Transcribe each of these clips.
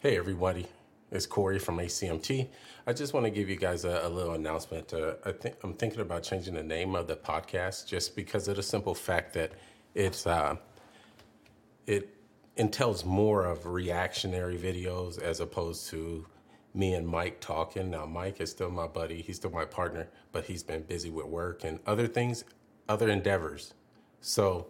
Hey, everybody. It's Corey from ACMT. I just want to give you guys a, a little announcement. Uh, I think I'm thinking about changing the name of the podcast just because of the simple fact that it's uh, it entails more of reactionary videos as opposed to me and Mike talking. Now, Mike is still my buddy, he's still my partner, but he's been busy with work and other things, other endeavors. So,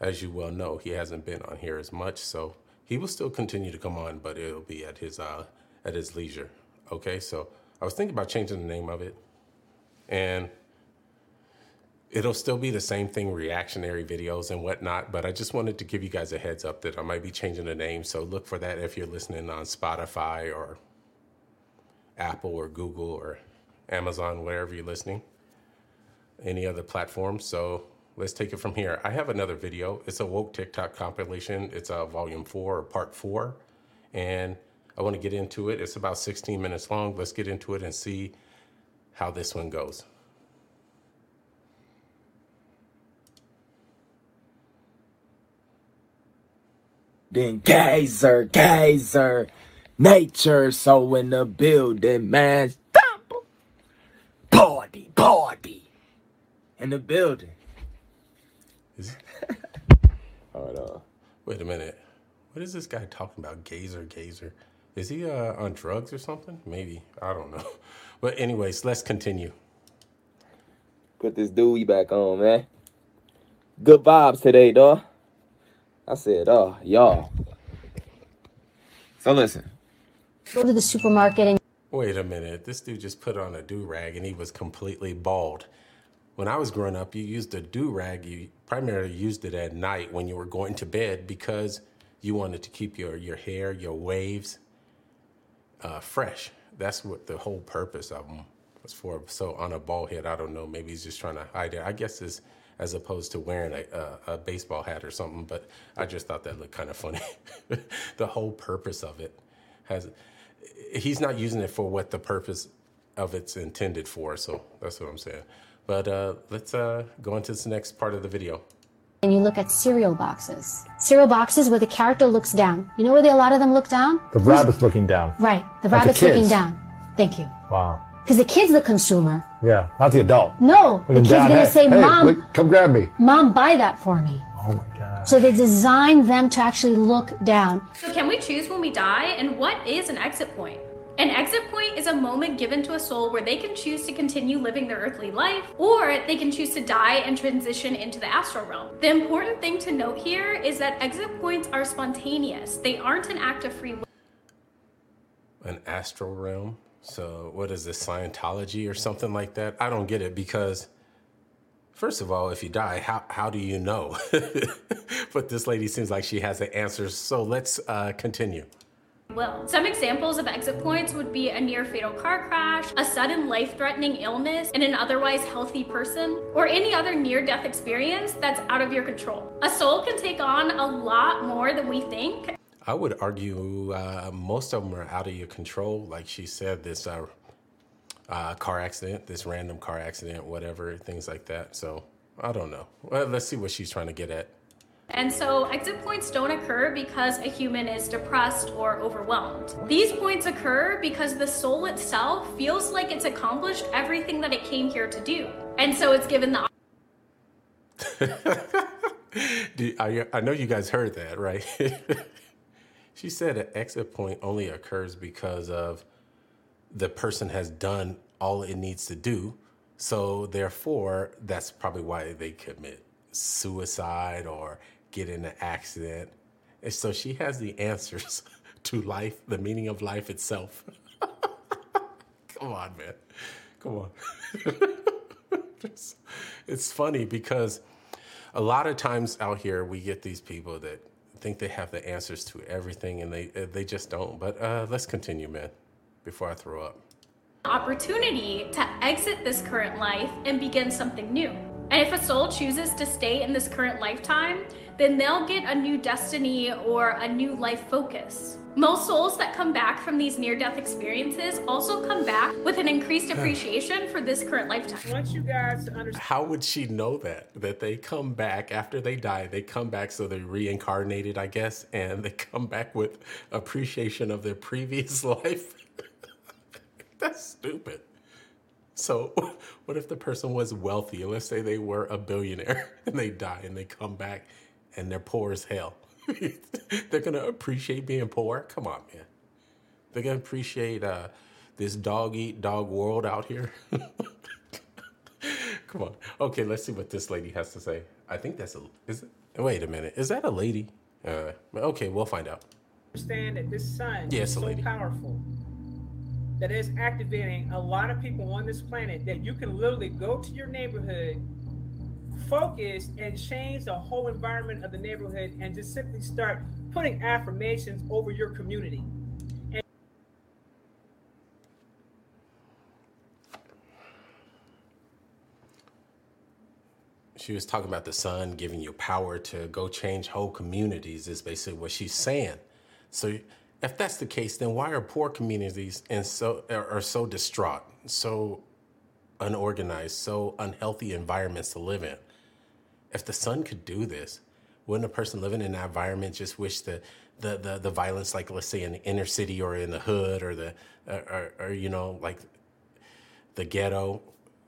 as you well know, he hasn't been on here as much. So, he will still continue to come on, but it'll be at his uh, at his leisure. Okay, so I was thinking about changing the name of it, and it'll still be the same thing, reactionary videos and whatnot. But I just wanted to give you guys a heads up that I might be changing the name. So look for that if you're listening on Spotify or Apple or Google or Amazon, wherever you're listening, any other platform. So let's take it from here. I have another video. It's a woke TikTok compilation. It's a volume four or part four. And I want to get into it. It's about 16 minutes long. Let's get into it and see how this one goes. Then geyser, geyser, nature so in the building, man. Party, party. In the building. Is All right, uh, wait a minute. What is this guy talking about? Gazer, gazer. Is he uh, on drugs or something? Maybe. I don't know. But anyways, let's continue. Put this dude back on, man. Good vibes today, dog. I said, oh, y'all. So listen. Go to the supermarket and Wait a minute. This dude just put on a do rag and he was completely bald. When I was growing up, you used a do rag. You primarily used it at night when you were going to bed because you wanted to keep your, your hair, your waves uh, fresh. That's what the whole purpose of them was for. So on a bald head, I don't know. Maybe he's just trying to hide it. I guess it's as opposed to wearing a, a, a baseball hat or something. But I just thought that looked kind of funny. the whole purpose of it has. He's not using it for what the purpose of it's intended for. So that's what I'm saying. But uh, let's uh, go into this next part of the video. And you look at cereal boxes. Cereal boxes where the character looks down. You know where the, a lot of them look down? The rabbit's looking down. Right. The the rabbit's looking down. Thank you. Wow. Because the kid's the consumer. Yeah, not the adult. No, the kid's gonna Hey, say, hey, "Mom, wait, come grab me. mom, buy that for me." Oh my god. So they design them to actually look down. So, can we choose when we die? And what is an exit point? An exit point is a moment given to a soul where they can choose to continue living their earthly life, or they can choose to die and transition into the astral realm. The important thing to note here is that exit points are spontaneous, they aren't an act of free will. an astral realm. So what is this Scientology or something like that? I don't get it because first of all, if you die, how how do you know? but this lady seems like she has the answers. So let's uh, continue. Will. Some examples of exit points would be a near fatal car crash, a sudden life threatening illness in an otherwise healthy person, or any other near death experience that's out of your control. A soul can take on a lot more than we think. I would argue uh, most of them are out of your control. Like she said, this uh, uh, car accident, this random car accident, whatever, things like that. So I don't know. Well, let's see what she's trying to get at. And so exit points don't occur because a human is depressed or overwhelmed. These points occur because the soul itself feels like it's accomplished everything that it came here to do. And so it's given the I, I know you guys heard that, right? she said an exit point only occurs because of the person has done all it needs to do. So therefore, that's probably why they commit suicide or get in an accident. And so she has the answers to life, the meaning of life itself. Come on, man. Come on. it's, funny because a lot of times out here we get these people that think they have the answers to everything and they uh, they just don't. But uh, let's continue, man, before I throw up. opportunity to exit this current life and begin something new. And if a soul chooses to stay in this current lifetime, then they'll get a new destiny or a new life focus. Most souls that come back from these near death experiences also come back with an increased appreciation for this current lifetime. I want you guys to understand. How would she know that? That they come back after they die, they come back so they're reincarnated, I guess, and they come back with appreciation of their previous life. That's stupid. So, what if the person was wealthy? Let's say they were a billionaire and they die and they come back and they're poor as hell. they're to appreciate being poor? Come on, man. They're to appreciate uh, this dog eat dog world out here. Come on. Okay, let's see what this lady has to say. I think that's a. Is it? Wait a minute. Is that a lady? Uh, okay, we'll find out. understand that this sun Yes, is so lady. powerful that it's activating a lot of people on this planet that you can literally go to your neighborhood focus and change the whole environment of the neighborhood and just simply start putting affirmations over your community She was talking about the sun giving you power to go change whole communities, is basically what she's saying. So, if that's the case, then why are poor communities and so are so distraught, so unorganized, so unhealthy environments to live in? If the sun could do this, wouldn't a person living in that environment just wish the the the, the violence, like let's say in the inner city or in the hood or the or, or, or you know like the ghetto,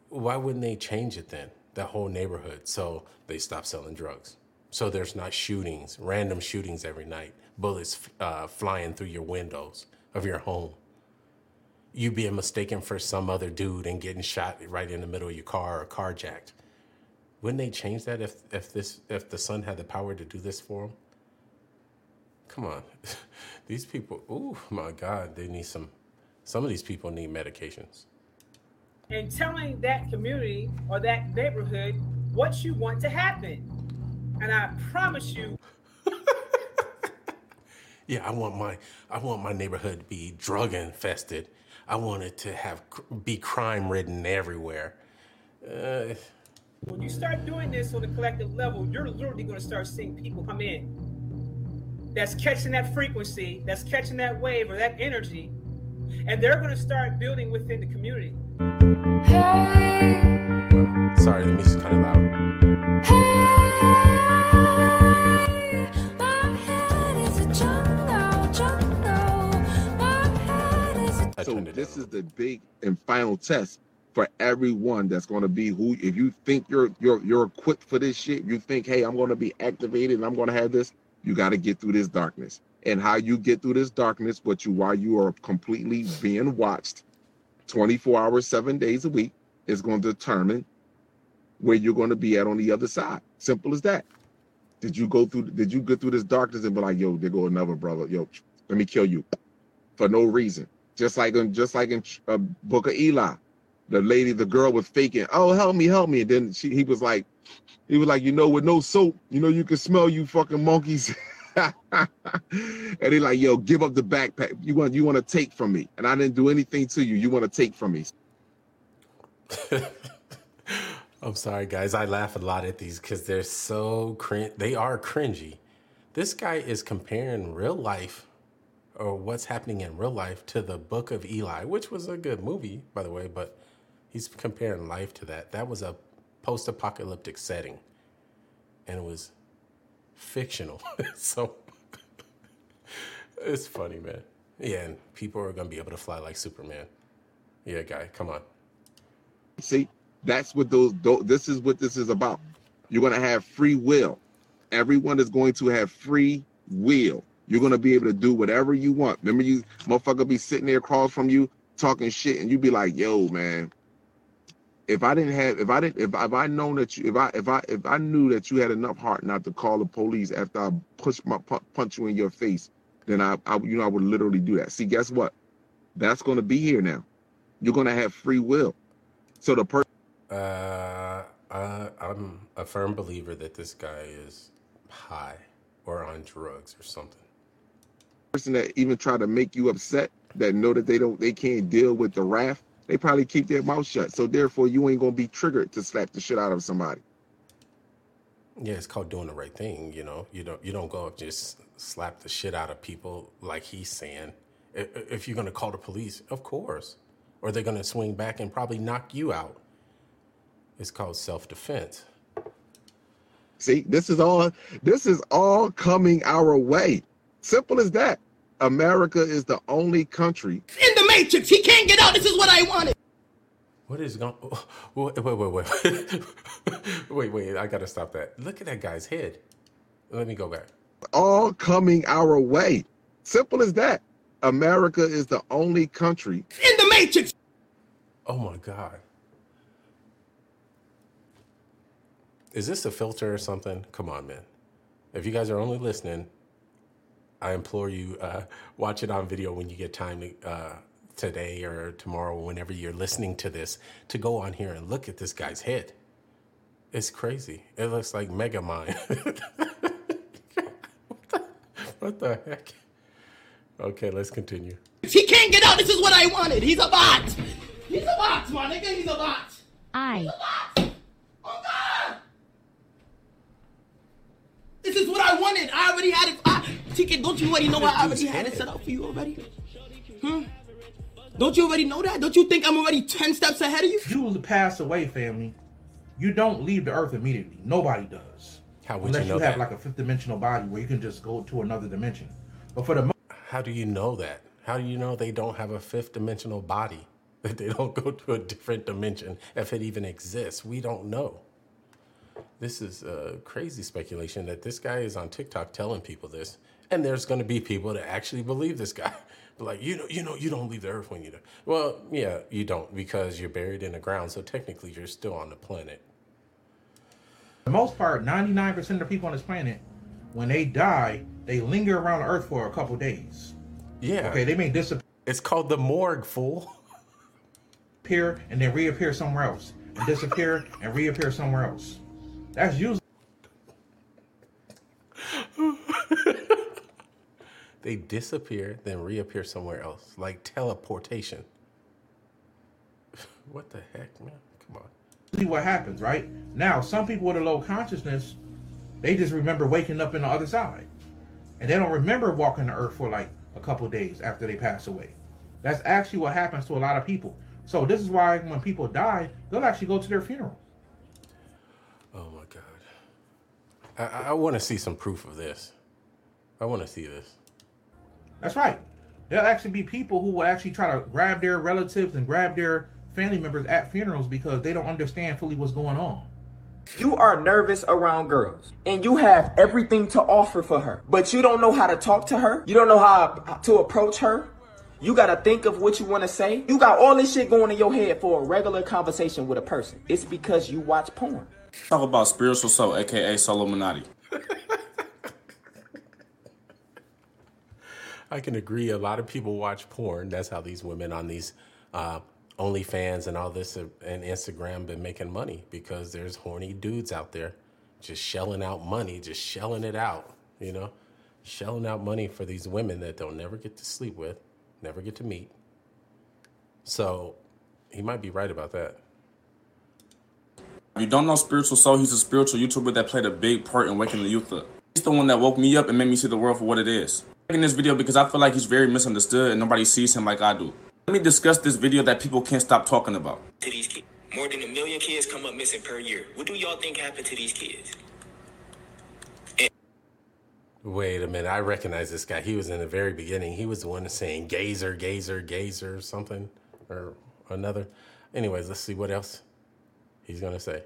why wouldn't they change it then? That whole neighborhood, so they stop selling drugs. So there's not shootings, random shootings every night, bullets uh, flying through your windows of your home. You being mistaken for some other dude and getting shot right in the middle of your car or carjacked. Wouldn't they change that if if this if the sun had the power to do this for them? Come on, these people. Oh my God, they need some. Some of these people need medications. and telling that community or that neighborhood what you want to happen. And I promise you, Yeah, I want my I want my neighborhood to be drug infested. I want it to have be crime ridden everywhere. Uh, when you start doing this on a collective level, you're literally going to start seeing people come in. That's catching that frequency, that's catching that wave or that energy, and they're going to start building within the community. Hey, sorry, the music's kind of loud. I So turned it this is the big and final test for everyone that's going to be who if you think you're you're you're equipped for this shit you think hey i'm going to be activated and i'm going to have this you got to get through this darkness. And how you get through this darkness but you while you are completely being watched 24 hours seven days a week is going to determine where you're going to be at on the other side. Simple as that. Did you go through did you get through this darkness and be like yo there go another brother yo let me kill you for no reason. Just like in just like in uh, book of eli the lady, the girl was faking, oh help me, help me. And then she he was like, he was like, you know, with no soap, you know, you can smell you fucking monkeys. and he like, yo, give up the backpack. You want you want to take from me. And I didn't do anything to you. You want to take from me. I'm sorry, guys. I laugh a lot at these because they're so crin. They are cringy. This guy is comparing real life or what's happening in real life to the Book of Eli, which was a good movie, by the way, but he's comparing life to that. That was a post apocalyptic setting and it was fictional. so it's funny, man. Yeah, and people are going to be able to fly like Superman. Yeah, guy, come on. See, that's what those, tho- this is what this is about. You're going to have free will. Everyone is going to have free will. You're going to be able to do whatever you want. Remember, you motherfucker be sitting there across from you talking shit, and you be like, yo, man. If I didn't have, if I didn't, if, if I known that you, if I, if I, if I knew that you had enough heart not to call the police after I push my punch you in your face, then I, I, you know, I would literally do that. See, guess what? That's going to be here now. You're going to have free will. So the person Uh, uh, I'm a firm believer that this guy is high or on drugs or something. person that even try to make you upset that know that they don't they can't deal with the wrath they probably keep their mouth shut so therefore you ain't gonna be triggered to slap the shit out of somebody Yeah, it's called doing the right thing. You know, you don't you don't go up just slap the shit out of people like he's saying. I- i- If you're gonna call the police, of course, or they're gonna swing back and probably knock you out. It's called self defense. See, this is all this is all coming our way. Simple as that. America is the only country In the Matrix, he can't get out. This is what I wanted. What is going? Wait, wait, wait, wait, wait, wait! I gotta stop that. Look at that guy's head. Let me go back. all coming our way. Simple as that. America is the only country In the Matrix. Oh my god! Is this a filter or something? Come on, man. If you guys are only listening, I implore you uh, watch it on video when you get time to, uh, today or tomorrow, whenever you're listening to this, to go on here and look at this guy's head. It's crazy. It looks like Megamind. what the heck? Okay, let's continue. He can't get out. This is what I wanted. He's a bot. He's a bot, my nigga. He's a bot. I. Oh God. This is what I wanted. I already had it. I, TK, don't you already know I already had it set up for you already? Hmm? Don't you already know that? Don't you think I'm already 10 steps ahead of you? you will pass away, family, you don't leave the earth immediately. Nobody does. How would Unless you you, have that? like a fifth dimensional body where you can just go to another dimension. But for the most How do you know that? How do you know they don't have a fifth dimensional body? That they don't go to a different dimension if it even exists? We don't know. This is uh, crazy speculation that this guy is on TikTok telling people this, and there's going to be people that actually believe this guy. But like, you know, you know, you don't leave the earth when you die. Well, yeah, you don't because you're buried in the ground. So technically, you're still on the planet. for the most part, 99% of the people on this planet, when they die, they linger around the earth for a couple days. Yeah. Okay, they may disappear It's called the morgue, fool. Appear and then reappear somewhere else. And disappear and reappear somewhere else. That's usually They disappear, then reappear somewhere else, like teleportation. What the heck, man? Come on. See what happens, right? Now, some people with a low consciousness, they just remember waking up in the other side. And they don't remember walking the earth for like a couple days after they pass away. That's actually what happens to a lot of people. So this is why when people die, they'll actually go to their funeral. Oh my God. I, I want to see some proof of this. I want to see this. That's right. There'll actually be people who will actually try to grab their relatives and grab their family members at funerals because they don't understand fully what's going on. You are nervous around girls and you have everything to offer for her, but you don't know how to talk to her. You don't know how to approach her. You got to think of what you want to say. You got all this shit going in your head for a regular conversation with a person. It's because you watch porn. Talk about spiritual soul, aka Solo Illuminati. I can agree. A lot of people watch porn. That's how these women on these uh, OnlyFans and all this uh, and Instagram been making money because there's horny dudes out there just shelling out money, just shelling it out. You know, shelling out money for these women that they'll never get to sleep with, never get to meet. So he might be right about that. If you don't know Spiritual Soul, he's a spiritual YouTuber that played a big part in waking the youth up. He's the one that woke me up and made me see the world for what it is. I'm this video because I feel like he's very misunderstood and nobody sees him like I do. Let me discuss this video that people can't stop talking about. to these kids. More than a million kids come up missing per year. What do y'all think happened to these kids? Wait a minute, I recognize this guy. He was in the very beginning. He was the one saying gazer, gazer, gazer, something or another. Anyways, let's see what else he's gonna say.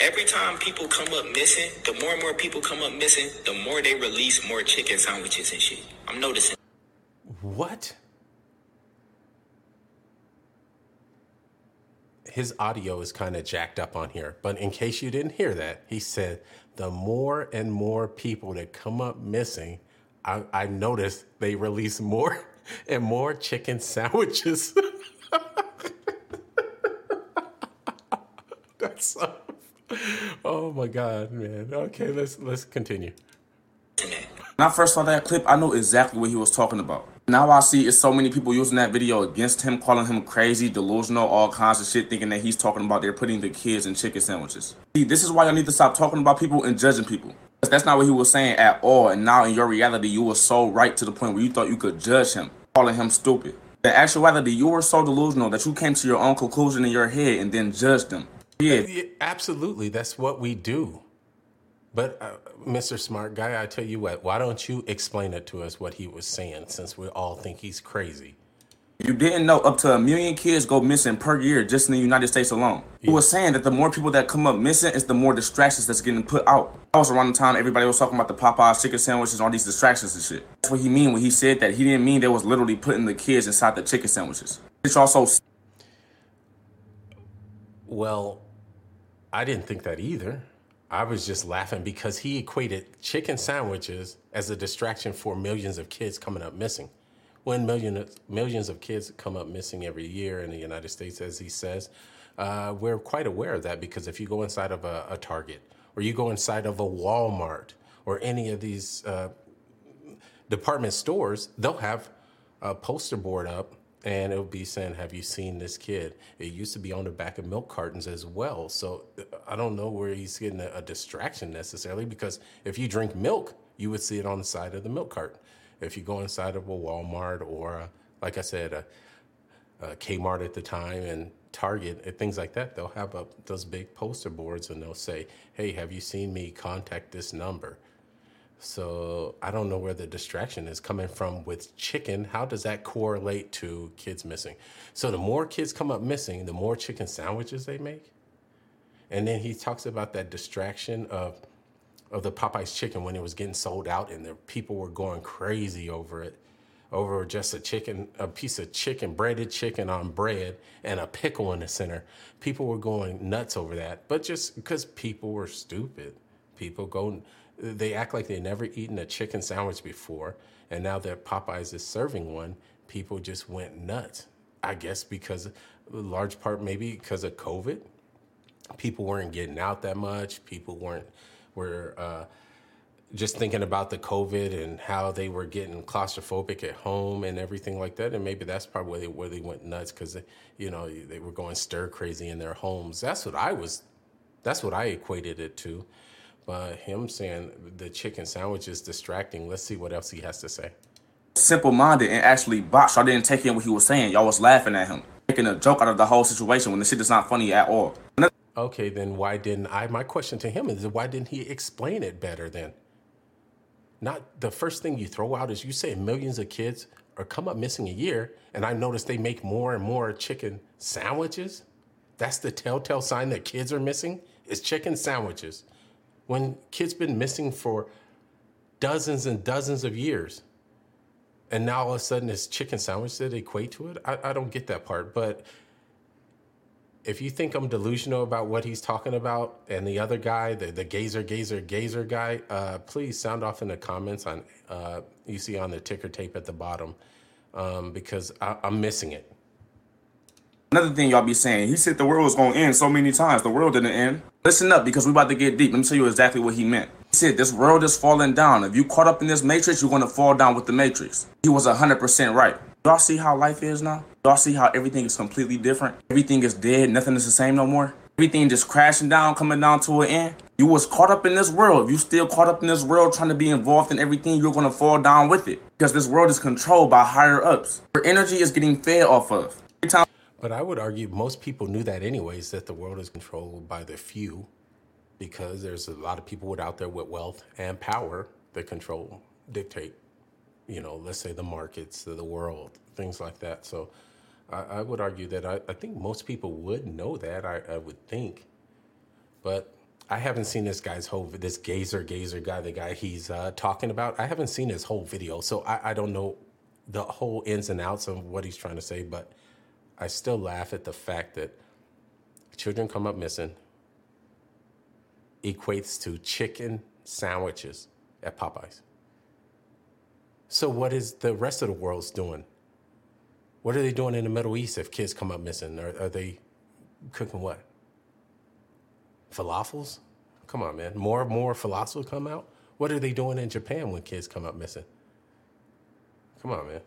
Every time people come up missing, the more and more people come up missing, the more they release more chicken sandwiches and shit. I'm noticing. What? His audio is kind of jacked up on here, but in case you didn't hear that, he said the more and more people that come up missing, I, I noticed they release more and more chicken sandwiches. That's so. Oh my god, man. Okay, let's let's continue. When I first saw that clip, I know exactly what he was talking about. Now I see is so many people using that video against him, calling him crazy, delusional, all kinds of shit, thinking that he's talking about they're putting the kids in chicken sandwiches. See, this is why y'all need to stop talking about people and judging people. That's not what he was saying at all. And now in your reality, you were so right to the point where you thought you could judge him, calling him stupid. In actuality, you were so delusional that you came to your own conclusion in your head and then judged him. Yeah. Yeah, absolutely. That's what we do. But, uh, Mr. Smart Guy, I tell you what, why don't you explain it to us what he was saying since we all think he's crazy? You didn't know up to a million kids go missing per year just in the United States alone. He was saying that the more people that come up missing, it's the more distractions that's getting put out. That was around the time everybody was talking about the Popeyes chicken sandwiches, all these distractions and shit. That's what he mean when he said that. He didn't mean they was literally putting the kids inside the chicken sandwiches. It's also Well, I didn't think that either. I was just laughing because he equated chicken sandwiches as a distraction for millions of kids coming up missing. When million, millions of kids come up missing every year in the United States, as he says, uh, we're quite aware of that because if you go inside of a, a Target or you go inside of a Walmart or any of these uh, department stores, they'll have a poster board up and it'll be saying, Have you seen this kid? It used to be on the back of milk cartons as well. So uh, I don't know where he's getting a, a distraction necessarily because if you drink milk, you would see it on the side of the milk cart. If you go inside of a Walmart or, a, like I said, a, a Kmart at the time and Target and things like that, they'll have up those big poster boards and they'll say, Hey, have you seen me? Contact this number. So I don't know where the distraction is coming from with chicken. How does that correlate to kids missing? So the more kids come up missing, the more chicken sandwiches they make. And then he talks about that distraction of of the Popeyes chicken when it was getting sold out and the people were going crazy over it. Over just a chicken, a piece of chicken, breaded chicken on bread and a pickle in the center. People were going nuts over that. But just because people were stupid. People go they act like they never eaten a chicken sandwich before, and now that Popeyes is serving one, people just went nuts. I guess because large part maybe because of COVID, people weren't getting out that much. People weren't were uh, just thinking about the COVID and how they were getting claustrophobic at home and everything like that. And maybe that's probably where they, where they went nuts because you know they were going stir crazy in their homes. That's what I was. That's what I equated it to. Him saying the chicken sandwich is distracting. Let's see what else he has to say. simple minded and actually botched. Y'all didn't take in what he was saying. Y'all was laughing at him, making a joke out of the whole situation when the shit is not funny at all. Okay, then why didn't I? My question to him is why didn't he explain it better then? Not the first thing you throw out is you say millions of kids are come up missing a year, and I notice they make more and more chicken sandwiches. That's the telltale sign that kids are missing is chicken sandwiches. When kids been missing for dozens and dozens of years, and now all of a sudden it's chicken sandwich that equate to it. I, I don't get that part, but if you think I'm delusional about what he's talking about and the other guy, the, the gazer, gazer, gazer guy, uh, please sound off in the comments on uh, you see on the ticker tape at the bottom um, because I, I'm missing it. Another thing y'all be saying, he said the world was gonna end so many times. The world didn't end. Listen up because we about to get deep. Let me tell you exactly what he meant. He said this world is falling down. If you caught up in this matrix, you're gonna fall down with the matrix. He was hundred percent right. Y'all see how life is now? Y'all see how everything is completely different? Everything is dead, nothing is the same no more. Everything just crashing down, coming down to an end. You was caught up in this world. If you still caught up in this world trying to be involved in everything, you're gonna fall down with it. Because this world is controlled by higher ups. Your energy is getting fed off of. But I would argue most people knew that anyways, that the world is controlled by the few because there's a lot of people out there with wealth and power that control, dictate, you know, let's say the markets, of the world, things like that. So I, I would argue that I, I think most people would know that, I, I would think. But I haven't seen this guy's whole, this gazer, gazer guy, the guy he's uh, talking about. I haven't seen his whole video. So I, I don't know the whole ins and outs of what he's trying to say, but I still laugh at the fact that children come up missing equates to chicken sandwiches at Popeyes. So what is the rest of the world's doing? What are they doing in the Middle East if kids come up missing? Are, are they cooking what? Falafels? Come on, man. More and more falafels come out. What are they doing in Japan when kids come up missing? Come on, man.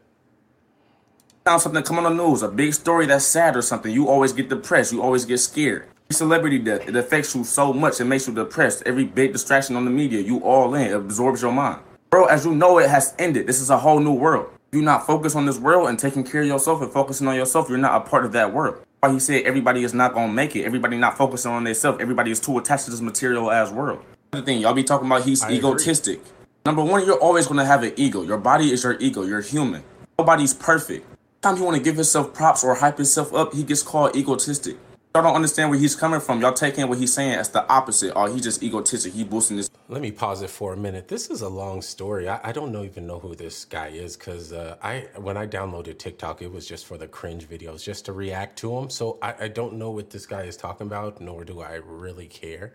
Found something come on the news, a big story that's sad or something, you always get depressed. You always get scared. Celebrity death, it affects you so much, it makes you depressed. Every big distraction on the media, you all in, it absorbs your mind. World as you know it has ended. This is a whole new world. If you not focus on this world and taking care of yourself and focusing on yourself, you're not a part of that world. Why he said everybody is not gonna make it. Everybody not focusing on themselves. Everybody is too attached to this material as world. Another thing, y'all be talking about he's I agree. egotistic. Number one, you're always gonna have an ego. Your body is your ego. You're human. Nobody's perfect. Time he want to give himself props or hype himself up, he gets called egotistic. Y'all don't understand where he's coming from. Y'all taking what he's saying as the opposite. Oh, he's just egotistic. He boosting this. Let me pause it for a minute. This is a long story. I, I don't know, even know who this guy is because uh, I when I downloaded TikTok, it was just for the cringe videos, just to react to them. So I, I don't know what this guy is talking about, nor do I really care.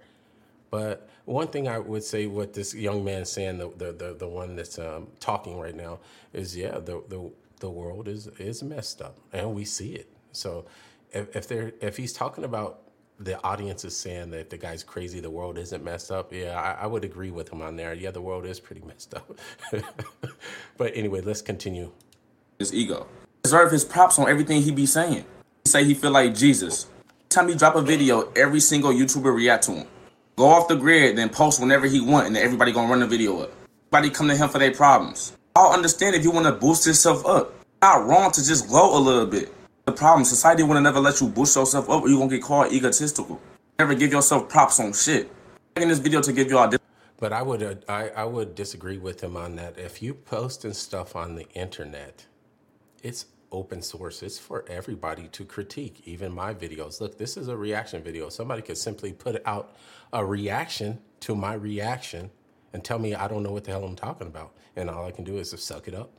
But one thing I would say, what this young man saying, the the the, the one that's um, talking right now, is yeah, the the the world is is messed up, and we see it. So if if they're if he's talking about the audience is saying that the guy's crazy, the world isn't messed up. Yeah, I, I would agree with him on there. Yeah, the world is pretty messed up. but anyway, let's continue. his ego. Deserve his props on everything he be saying. He say he feel like Jesus. Time he drop a video, every single YouTuber react to him. Go off the grid, then post whenever he want, and everybody gonna run the video up. Everybody come to him for their problems. I'll understand if you want to boost yourself up. Not wrong to just glow a little bit. The problem, society will never let you boost yourself up, or you gonna get called egotistical. Never give yourself props on shit. Making this video to give y'all. But I would uh, I, I would disagree with him on that. If you posting stuff on the internet, it's open source. It's for everybody to critique, even my videos. Look, this is a reaction video. Somebody could simply put out a reaction to my reaction and tell me I don't know what the hell I'm talking about. And all I can do is just suck it up.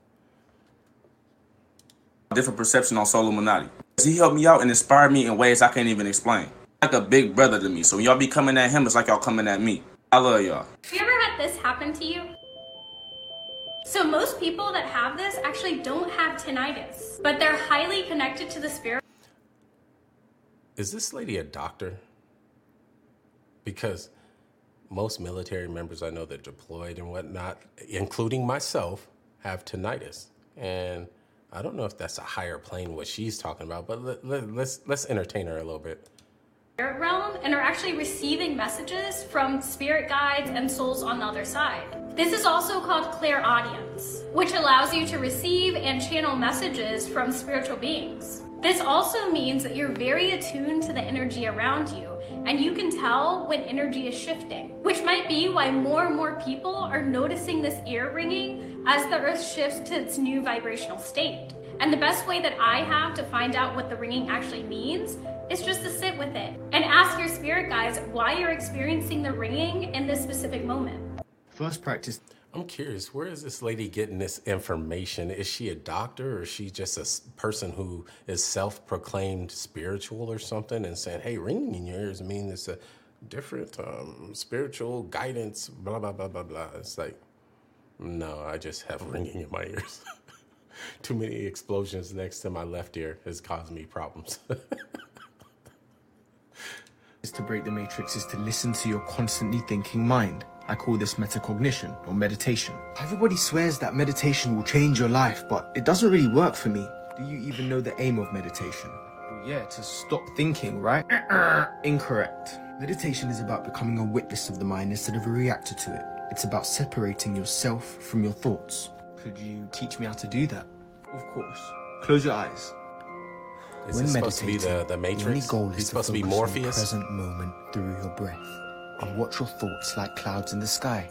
different perception on Solo Illuminati. He helped me out and inspired me in ways I can't even explain. Like a big brother to me. So when y'all be coming at him, it's like y'all coming at me. I love y'all. Have you ever had this happen to you? So most people that have this actually don't have tinnitus, but they're highly connected to the spirit Is this lady a doctor? Because most military members I know that deployed and whatnot, including myself, have tinnitus. And I don't know if that's a higher plane what she's talking about, but let, let, let's let's entertain her a little bit. realm and are actually receiving messages from spirit guides and souls on the other side. This is also called clairaudience, which allows you to receive and channel messages from spiritual beings. This also means that you're very attuned to the energy around you and you can tell when energy is shifting, which might be why more and more people are noticing this ear ringing as the earth shifts to its new vibrational state. And the best way that I have to find out what the ringing actually means is just to sit with it and ask your spirit guides why you're experiencing the ringing in this specific moment. First practice. I'm curious, where is this lady getting this information? Is she a doctor or is she just a person who is self proclaimed spiritual or something and saying, hey, ringing in your ears means it's a different um, spiritual guidance, blah, blah, blah, blah, blah. It's like, no, I just have ringing in my ears. Too many explosions next to my left ear has caused me problems. is to break the matrix is to listen to your constantly thinking mind. I call this metacognition or meditation. Everybody swears that meditation will change your life, but it doesn't really work for me. Do you even know the aim of meditation? Yeah, to stop thinking, right? Incorrect. Meditation is about becoming a witness of the mind instead of a reactor to it. It's about separating yourself from your thoughts. Could you teach me how to do that? Of course. Close your eyes. Is this supposed to be the, the The only Matrix? goal He's is supposed to be focus on the Morpheus? present moment through your breath and watch your thoughts like clouds in the sky.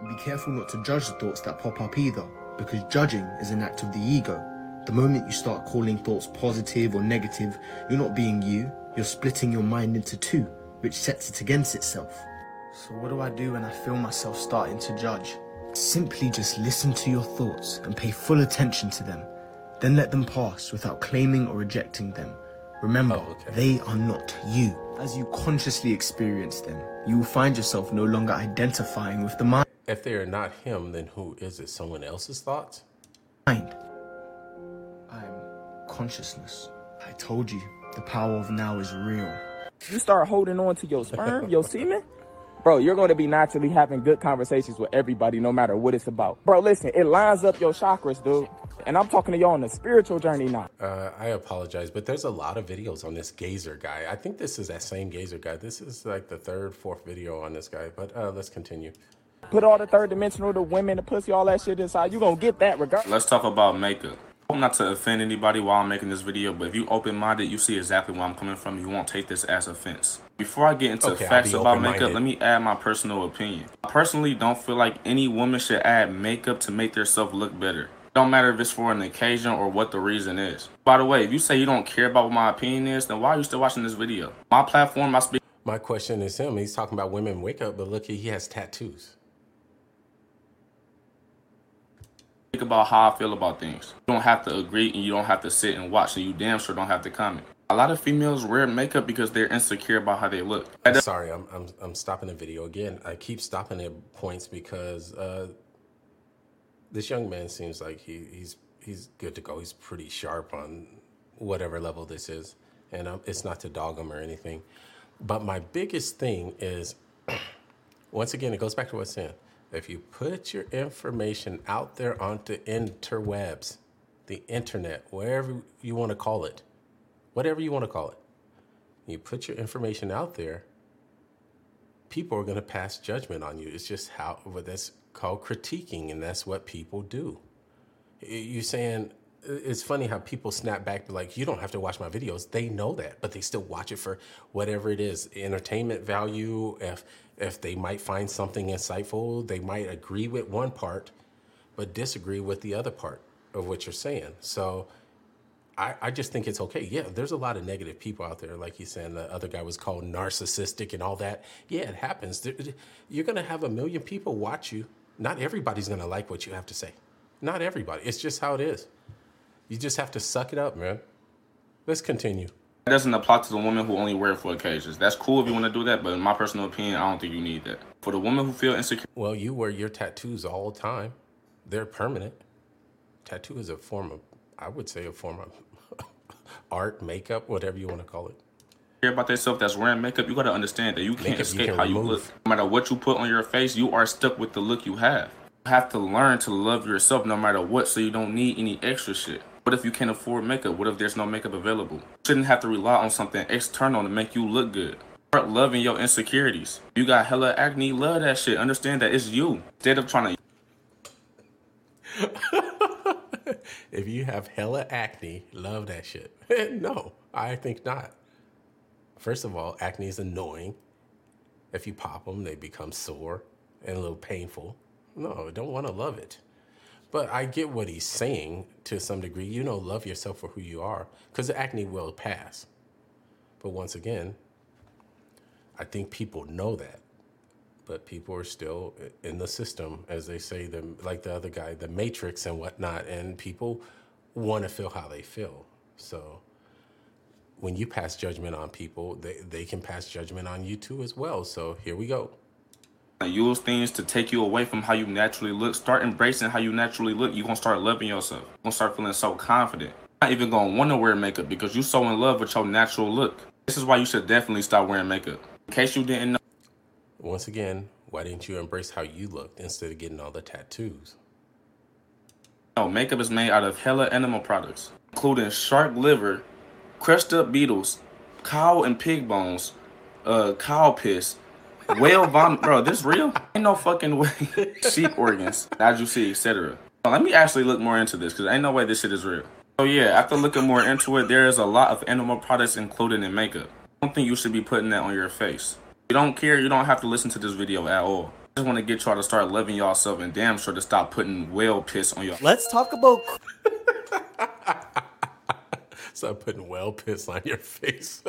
And be careful not to judge the thoughts that pop up either, because judging is an act of the ego. The moment you start calling thoughts positive or negative, you're not being you, you're splitting your mind into two, which sets it against itself. So, what do I do when I feel myself starting to judge? Simply just listen to your thoughts and pay full attention to them. Then let them pass without claiming or rejecting them. Remember, oh, they are not you. As you consciously experience them, you will find yourself no longer identifying with the mind. If they are not him, then who is it? Someone else's thoughts? Mind. I'm consciousness. I told you, the power of now is real. You start holding on to your sperm, your semen, bro, you're going to be naturally having good conversations with everybody, no matter what it's about. Bro, listen, it lines up your chakras, dude. And I'm talking to y'all on a spiritual journey now. Uh, I apologize, but there's a lot of videos on this gazer guy. I think this is that same gazer guy. This is like the third, fourth video on this guy. But uh, let's continue. Put all the third dimensional, the women, the pussy, all that shit inside. You gonna get that regardless. Let's talk about makeup. I'm not to offend anybody while I'm making this video, but if you open-minded, you see exactly where I'm coming from. You won't take this as offense. Before I get into Okay, facts be about makeup, let me add my personal opinion. I personally don't feel like any woman should add makeup to make themselves look better. Don't matter if it's for an occasion or what the reason is. By the way, if you say you don't care about what my opinion is, then why are you still watching this video? My platform, I speak My question is him. He's talking about women wake up, but look, he has tattoos. Think about how I feel about things. You don't have to agree and you don't have to sit and watch, and you damn sure don't have to comment. A lot of females wear makeup because they're insecure about how they look. Sorry, I'm, I'm, I'm stopping the video again. I keep stopping at points because uh, this young man seems like he, he's he's good to go. He's pretty sharp on whatever level this is, and um, it's not to dog him or anything. But my biggest thing is, once again, it goes back to what's saying. If you put your information out there onto interwebs, the internet, wherever you want to call it, whatever you want to call it, you put your information out there, people are going to pass judgment on you. It's just how what that's called critiquing, and that's what people do. You're saying it's funny how people snap back like, "You don't have to watch my videos." They know that, but they still watch it for whatever it is, entertainment value. If if they might find something insightful, they might agree with one part, but disagree with the other part of what you're saying. So. I, I just think it's okay. Yeah, there's a lot of negative people out there. Like he's saying, the other guy was called narcissistic and all that. Yeah, it happens. You're going to have a million people watch you. Not everybody's going to like what you have to say. Not everybody. It's just how it is. You just have to suck it up, man. Let's continue. That doesn't apply to the women who only wear it for occasions. That's cool if you want to do that, but in my personal opinion, I don't think you need that. For the women who feel insecure, Well, you wear your tattoos all the time. They're permanent. Tattoo is a form of, I would say, a form of art, makeup, whatever you want to call it. About themselves that's wearing makeup, you gotta understand that you can't Makeup you escape can how you look. No matter what you put on your face, you are stuck with the look you have. You have to learn to love yourself no matter what, so you don't need any extra shit. What if you can't afford makeup? What if there's no makeup available? You shouldn't have to rely on something external to make you look good. Start loving your insecurities. You got hella acne, love that shit. Understand that it's you. Instead of trying to If you have hella acne, love that shit. no, I think not. First of all, acne is annoying. If you pop them, they become sore and a little painful. No, I don't want to love it. But I get what he's saying to some degree. You know, love yourself for who you are because the acne will pass. But once again, I think people know that. But people are still in the system, as they say, the, like the other guy, the matrix and whatnot. And people want to feel how they feel. So when you pass judgment on people, they, they can pass judgment on you too as well. So here we go. use things to take you away from how you naturally look. Start embracing how you naturally look. You're gonna start loving yourself. You're gonna start feeling so confident. You're not even gonna wanna wear makeup because you're so in love with your natural look. This is why you should definitely stop wearing makeup. In case you didn't know. Once again, why didn't you embrace how you looked instead of getting all the tattoos? No, makeup is made out of hella animal products, including shark liver, crushed up beetles, cow and pig bones, uh, cow piss, whale vomit. Bro, this real? Ain't no fucking way. Sheep organs, as you see, etc. Let me actually look more into this because ain't no way this shit is real. So yeah, after looking more into it, there is a lot of animal products included in makeup. I don't think you should be putting that on your face. If you don't care, you don't have to listen to this video at all. I just want to get y'all to start loving yourself and damn sure to stop putting whale piss on your. Let's talk about Stop putting well piss on your face.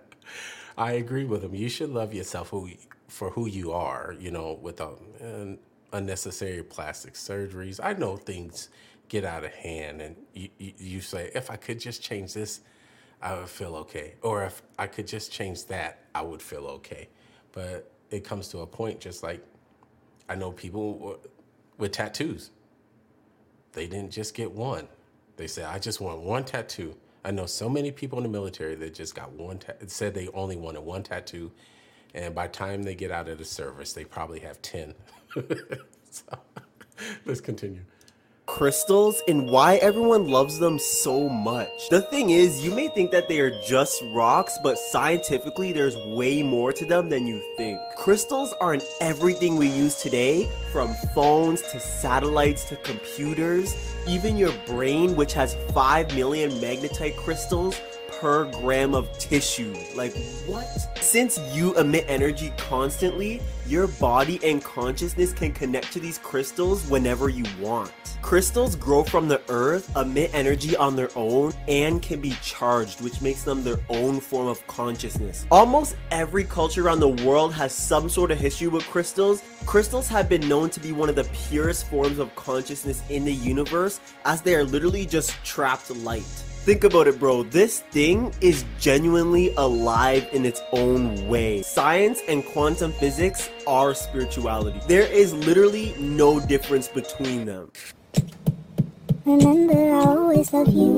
I agree with him. You should love yourself who, for who you are, you know, without um, unnecessary plastic surgeries. I know things get out of hand, and you, you, you say, if I could just change this, I would feel okay. Or if I could just change that, I would feel okay. But it comes to a point, just like I know people with tattoos. They didn't just get one. They said, I just want one tattoo. I know so many people in the military that just got one, ta- said they only wanted one tattoo. And by the time they get out of the service, they probably have 10. so, let's continue. Crystals and why everyone loves them so much. The thing is, you may think that they are just rocks, but scientifically, there's way more to them than you think. Crystals are in everything we use today, from phones to satellites to computers, even your brain, which has 5 million magnetite crystals per gram of tissue. Like, what? Since you emit energy constantly, your body and consciousness can connect to these crystals whenever you want. Crystals grow from the earth, emit energy on their own, and can be charged, which makes them their own form of consciousness. Almost every culture around the world has some sort of history with crystals. Crystals have been known to be one of the purest forms of consciousness in the universe, as they are literally just trapped light. Think about it, bro. This thing is genuinely alive in its own way. Science and quantum physics are spirituality. There is literally no difference between them. Remember, I always love you.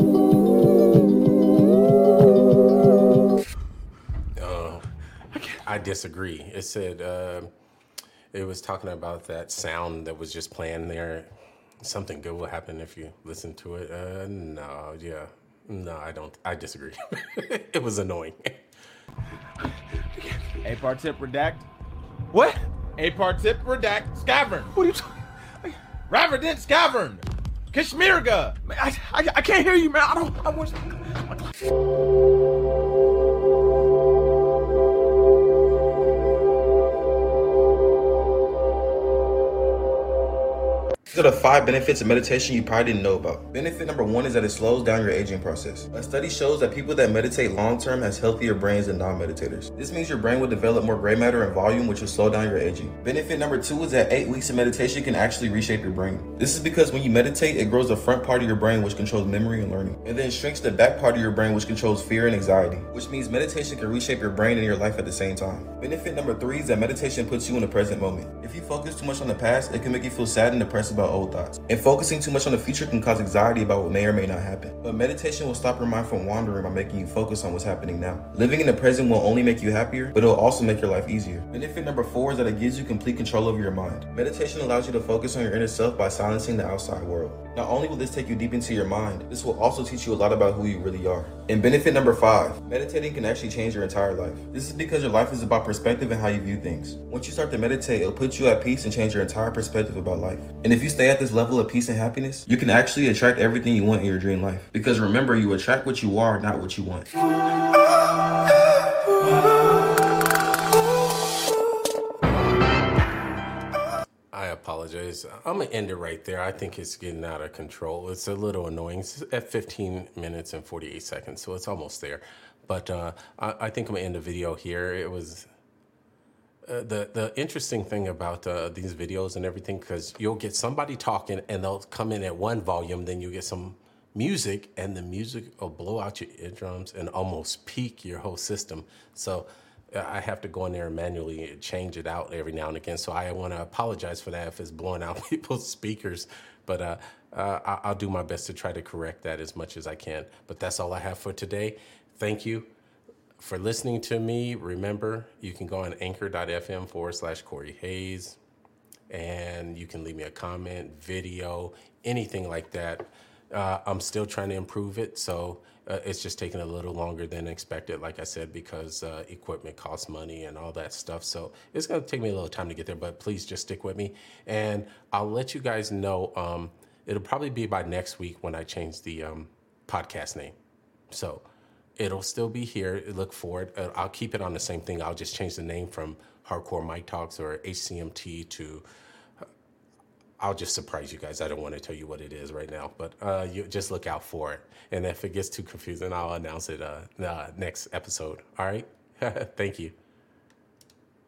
Uh, I disagree. It said uh, it was talking about that sound that was just playing there. Something good will happen if you listen to it. Uh, no, yeah, no, I don't. I disagree. it was annoying. A part tip redact. What? A part tip redact. Scavern. What are you talking? Raverdent Scavern. Kashmirga. I, I, I can't hear you, man. I don't. I want. These are the five benefits of meditation you probably didn't know about. Benefit number one is that it slows down your aging process. A study shows that people that meditate long term has healthier brains than non-meditators. This means your brain will develop more gray matter and volume, which will slow down your aging. Benefit number two is that eight weeks of meditation can actually reshape your brain. This is because when you meditate, it grows the front part of your brain, which controls memory and learning, and then shrinks the back part of your brain, which controls fear and anxiety. Which means meditation can reshape your brain and your life at the same time. Benefit number three is that meditation puts you in the present moment. If you focus too much on the past, it can make you feel sad and depressed about old thoughts. And focusing too much on the future can cause anxiety about what may or may not happen. But meditation will stop your mind from wandering by making you focus on what's happening now. Living in the present will only make you happier, but it'll also make your life easier. Benefit number four is that it gives you complete control over your mind. Meditation allows you to focus on your inner self by silencing the outside world. Not only will this take you deep into your mind, this will also teach you a lot about who you really are. And benefit number five, meditating can actually change your entire life. This is because your life is about perspective and how you view things. Once you start to meditate, it'll put you at peace and change your entire perspective about life. And if you stay at this level of peace and happiness, you can actually attract everything you want in your dream life. Because remember, you attract what you are, not what you want. Apologize. I'm gonna end it right there. I think it's getting out of control. It's a little annoying. It's at 15 minutes and 48 seconds, so it's almost there. But uh, I, I think I'm gonna end the video here. It was uh, the the interesting thing about uh, these videos and everything because you'll get somebody talking and they'll come in at one volume, then you get some music, and the music will blow out your eardrums and almost peak your whole system. So. I have to go in there and manually change it out every now and again. So I want to apologize for that if it's blowing out people's speakers. But uh, uh, I'll do my best to try to correct that as much as I can. But that's all I have for today. Thank you for listening to me. Remember, you can go on anchor.fm forward slash Corey Hayes and you can leave me a comment, video, anything like that. Uh, I'm still trying to improve it, so uh, it's just taking a little longer than expected, like I said, because uh, equipment costs money and all that stuff. So it's going to take me a little time to get there, but please just stick with me. And I'll let you guys know. Um, it'll probably be by next week when I change the um, podcast name. So it'll still be here. Look for it. Uh, I'll keep it on the same thing. I'll just change the name from Hardcore Mike Talks or HCMT to. I'll just surprise you guys. I don't want to tell you what it is right now, but uh, you just look out for it. And if it gets too confusing, I'll announce it uh, next episode. All right. Thank you.